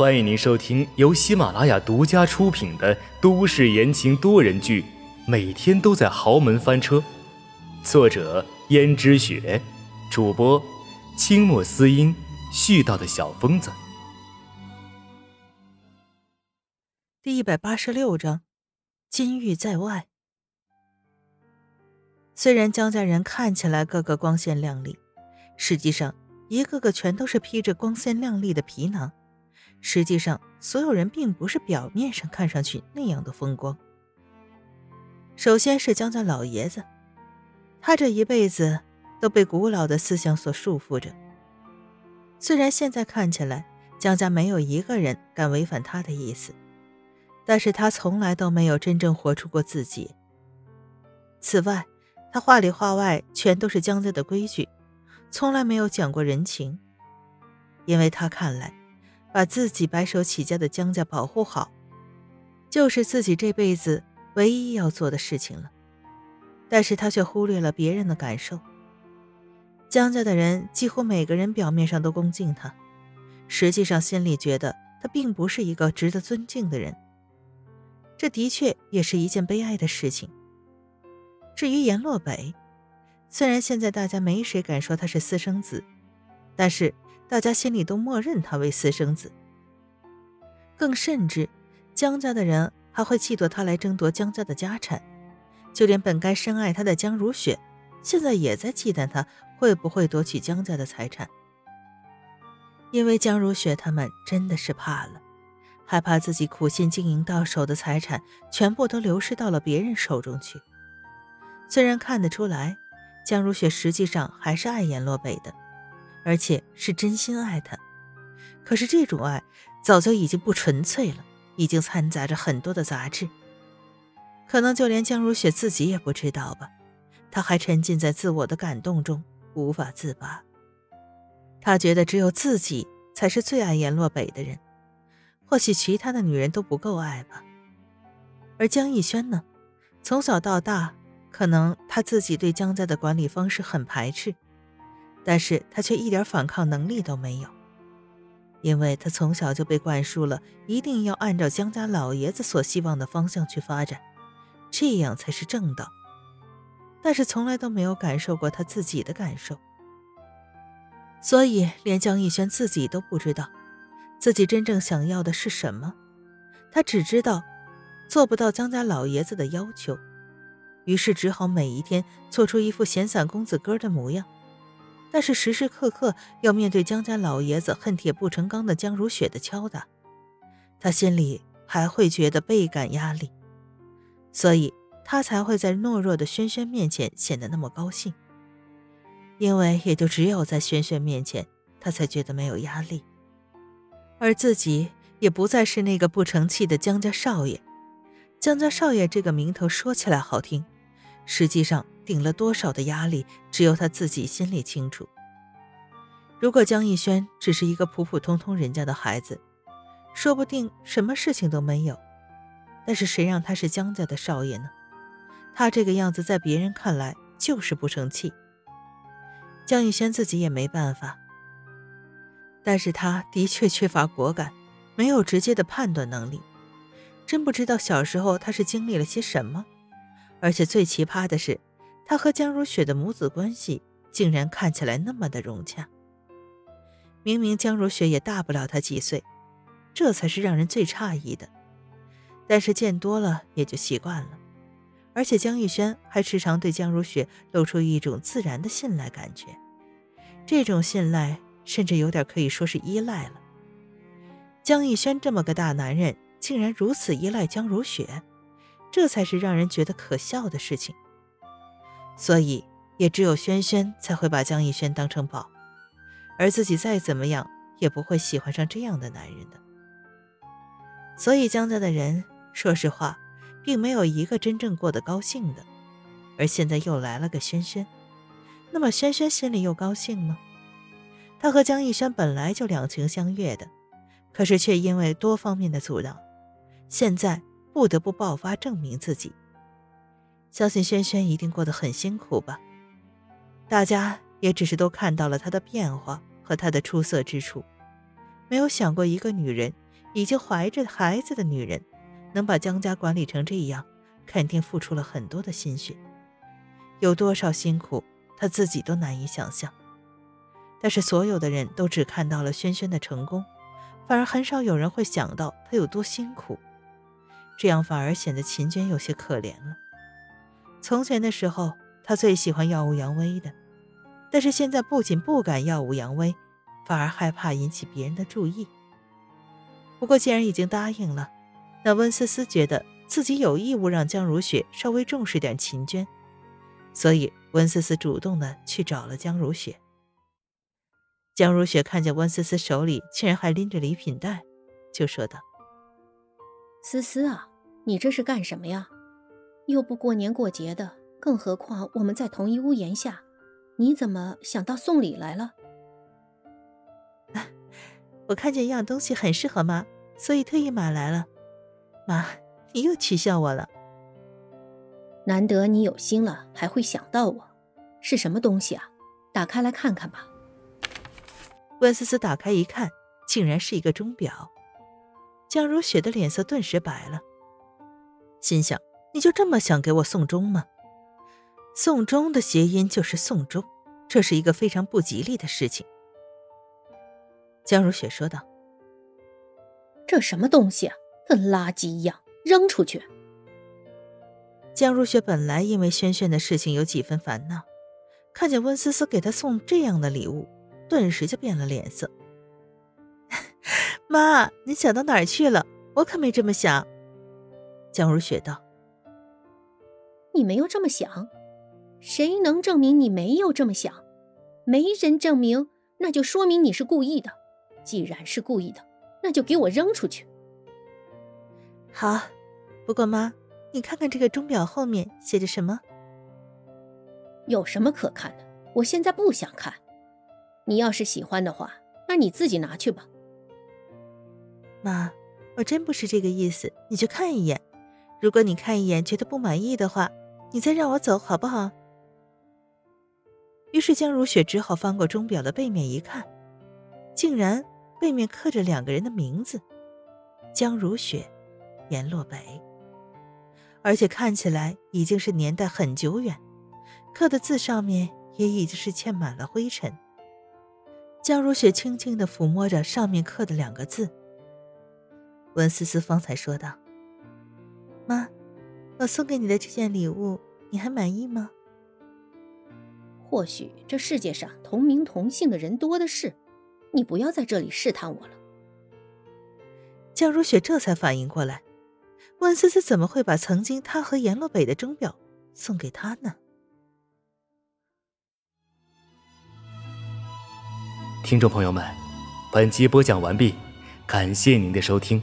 欢迎您收听由喜马拉雅独家出品的都市言情多人剧《每天都在豪门翻车》，作者：胭脂雪，主播：清墨思音，絮叨的小疯子。第一百八十六章，金玉在外。虽然江家人看起来个个光鲜亮丽，实际上一个个全都是披着光鲜亮丽的皮囊。实际上，所有人并不是表面上看上去那样的风光。首先是江家老爷子，他这一辈子都被古老的思想所束缚着。虽然现在看起来江家没有一个人敢违反他的意思，但是他从来都没有真正活出过自己。此外，他话里话外全都是江家的规矩，从来没有讲过人情，因为他看来。把自己白手起家的江家保护好，就是自己这辈子唯一要做的事情了。但是他却忽略了别人的感受。江家的人几乎每个人表面上都恭敬他，实际上心里觉得他并不是一个值得尊敬的人。这的确也是一件悲哀的事情。至于阎洛北，虽然现在大家没谁敢说他是私生子，但是。大家心里都默认他为私生子，更甚至江家的人还会嫉妒他来争夺江家的家产，就连本该深爱他的江如雪，现在也在忌惮他会不会夺取江家的财产。因为江如雪他们真的是怕了，害怕自己苦心经营到手的财产全部都流失到了别人手中去。虽然看得出来，江如雪实际上还是爱颜洛北的。而且是真心爱他，可是这种爱早就已经不纯粹了，已经掺杂着很多的杂质。可能就连江如雪自己也不知道吧，她还沉浸在自我的感动中无法自拔。她觉得只有自己才是最爱颜洛北的人，或许其他的女人都不够爱吧。而江逸轩呢，从小到大，可能他自己对江家的管理方式很排斥。但是他却一点反抗能力都没有，因为他从小就被灌输了一定要按照江家老爷子所希望的方向去发展，这样才是正道。但是从来都没有感受过他自己的感受，所以连江逸轩自己都不知道自己真正想要的是什么。他只知道做不到江家老爷子的要求，于是只好每一天做出一副闲散公子哥的模样。但是时时刻刻要面对江家老爷子恨铁不成钢的江如雪的敲打，他心里还会觉得倍感压力，所以他才会在懦弱的轩轩面前显得那么高兴。因为也就只有在轩轩面前，他才觉得没有压力，而自己也不再是那个不成器的江家少爷。江家少爷这个名头说起来好听，实际上。顶了多少的压力，只有他自己心里清楚。如果江逸轩只是一个普普通通人家的孩子，说不定什么事情都没有。但是谁让他是江家的少爷呢？他这个样子在别人看来就是不成器。江逸轩自己也没办法，但是他的确缺乏果敢，没有直接的判断能力，真不知道小时候他是经历了些什么。而且最奇葩的是。他和江如雪的母子关系竟然看起来那么的融洽。明明江如雪也大不了他几岁，这才是让人最诧异的。但是见多了也就习惯了。而且江逸轩还时常对江如雪露出一种自然的信赖感觉，这种信赖甚至有点可以说是依赖了。江逸轩这么个大男人，竟然如此依赖江如雪，这才是让人觉得可笑的事情。所以，也只有轩轩才会把江逸轩当成宝，而自己再怎么样也不会喜欢上这样的男人的。所以，江家的人说实话，并没有一个真正过得高兴的。而现在又来了个轩轩，那么轩轩心里又高兴吗？他和江逸轩本来就两情相悦的，可是却因为多方面的阻挠，现在不得不爆发证明自己。相信轩轩一定过得很辛苦吧？大家也只是都看到了她的变化和她的出色之处，没有想过一个女人已经怀着孩子的女人，能把江家管理成这样，肯定付出了很多的心血，有多少辛苦，她自己都难以想象。但是所有的人都只看到了轩轩的成功，反而很少有人会想到她有多辛苦，这样反而显得秦娟有些可怜了。从前的时候，她最喜欢耀武扬威的，但是现在不仅不敢耀武扬威，反而害怕引起别人的注意。不过既然已经答应了，那温思思觉得自己有义务让江如雪稍微重视点秦娟，所以温思思主动的去找了江如雪。江如雪看见温思思手里竟然还拎着礼品袋，就说道：“思思啊，你这是干什么呀？又不过年过节的，更何况我们在同一屋檐下，你怎么想到送礼来了？” 我看见一样东西很适合妈，所以特意买来了。妈，你又取笑我了。难得你有心了，还会想到我，是什么东西啊？打开来看看吧。温思思打开一看，竟然是一个钟表。江如雪的脸色顿时白了，心想：你就这么想给我送终吗？送终的谐音就是送终，这是一个非常不吉利的事情。江如雪说道：“这什么东西啊，跟垃圾一样，扔出去。”江如雪本来因为轩轩的事情有几分烦恼，看见温思思给她送这样的礼物，顿时就变了脸色。妈，你想到哪儿去了？我可没这么想。”江如雪道，“你没有这么想，谁能证明你没有这么想？没人证明，那就说明你是故意的。”既然是故意的，那就给我扔出去。好，不过妈，你看看这个钟表后面写着什么？有什么可看的？我现在不想看。你要是喜欢的话，那你自己拿去吧。妈，我真不是这个意思，你去看一眼。如果你看一眼觉得不满意的话，你再让我走好不好？于是江如雪只好翻过钟表的背面一看，竟然。背面刻着两个人的名字：江如雪、阎洛北，而且看起来已经是年代很久远，刻的字上面也已经是嵌满了灰尘。江如雪轻轻的抚摸着上面刻的两个字。温思思方才说道：“，我送给你的这件礼物，你还满意吗？”或许这世界上同名同姓的人多的是。你不要在这里试探我了。江如雪这才反应过来，温思思怎么会把曾经她和阎洛北的钟表送给他呢？听众朋友们，本集播讲完毕，感谢您的收听。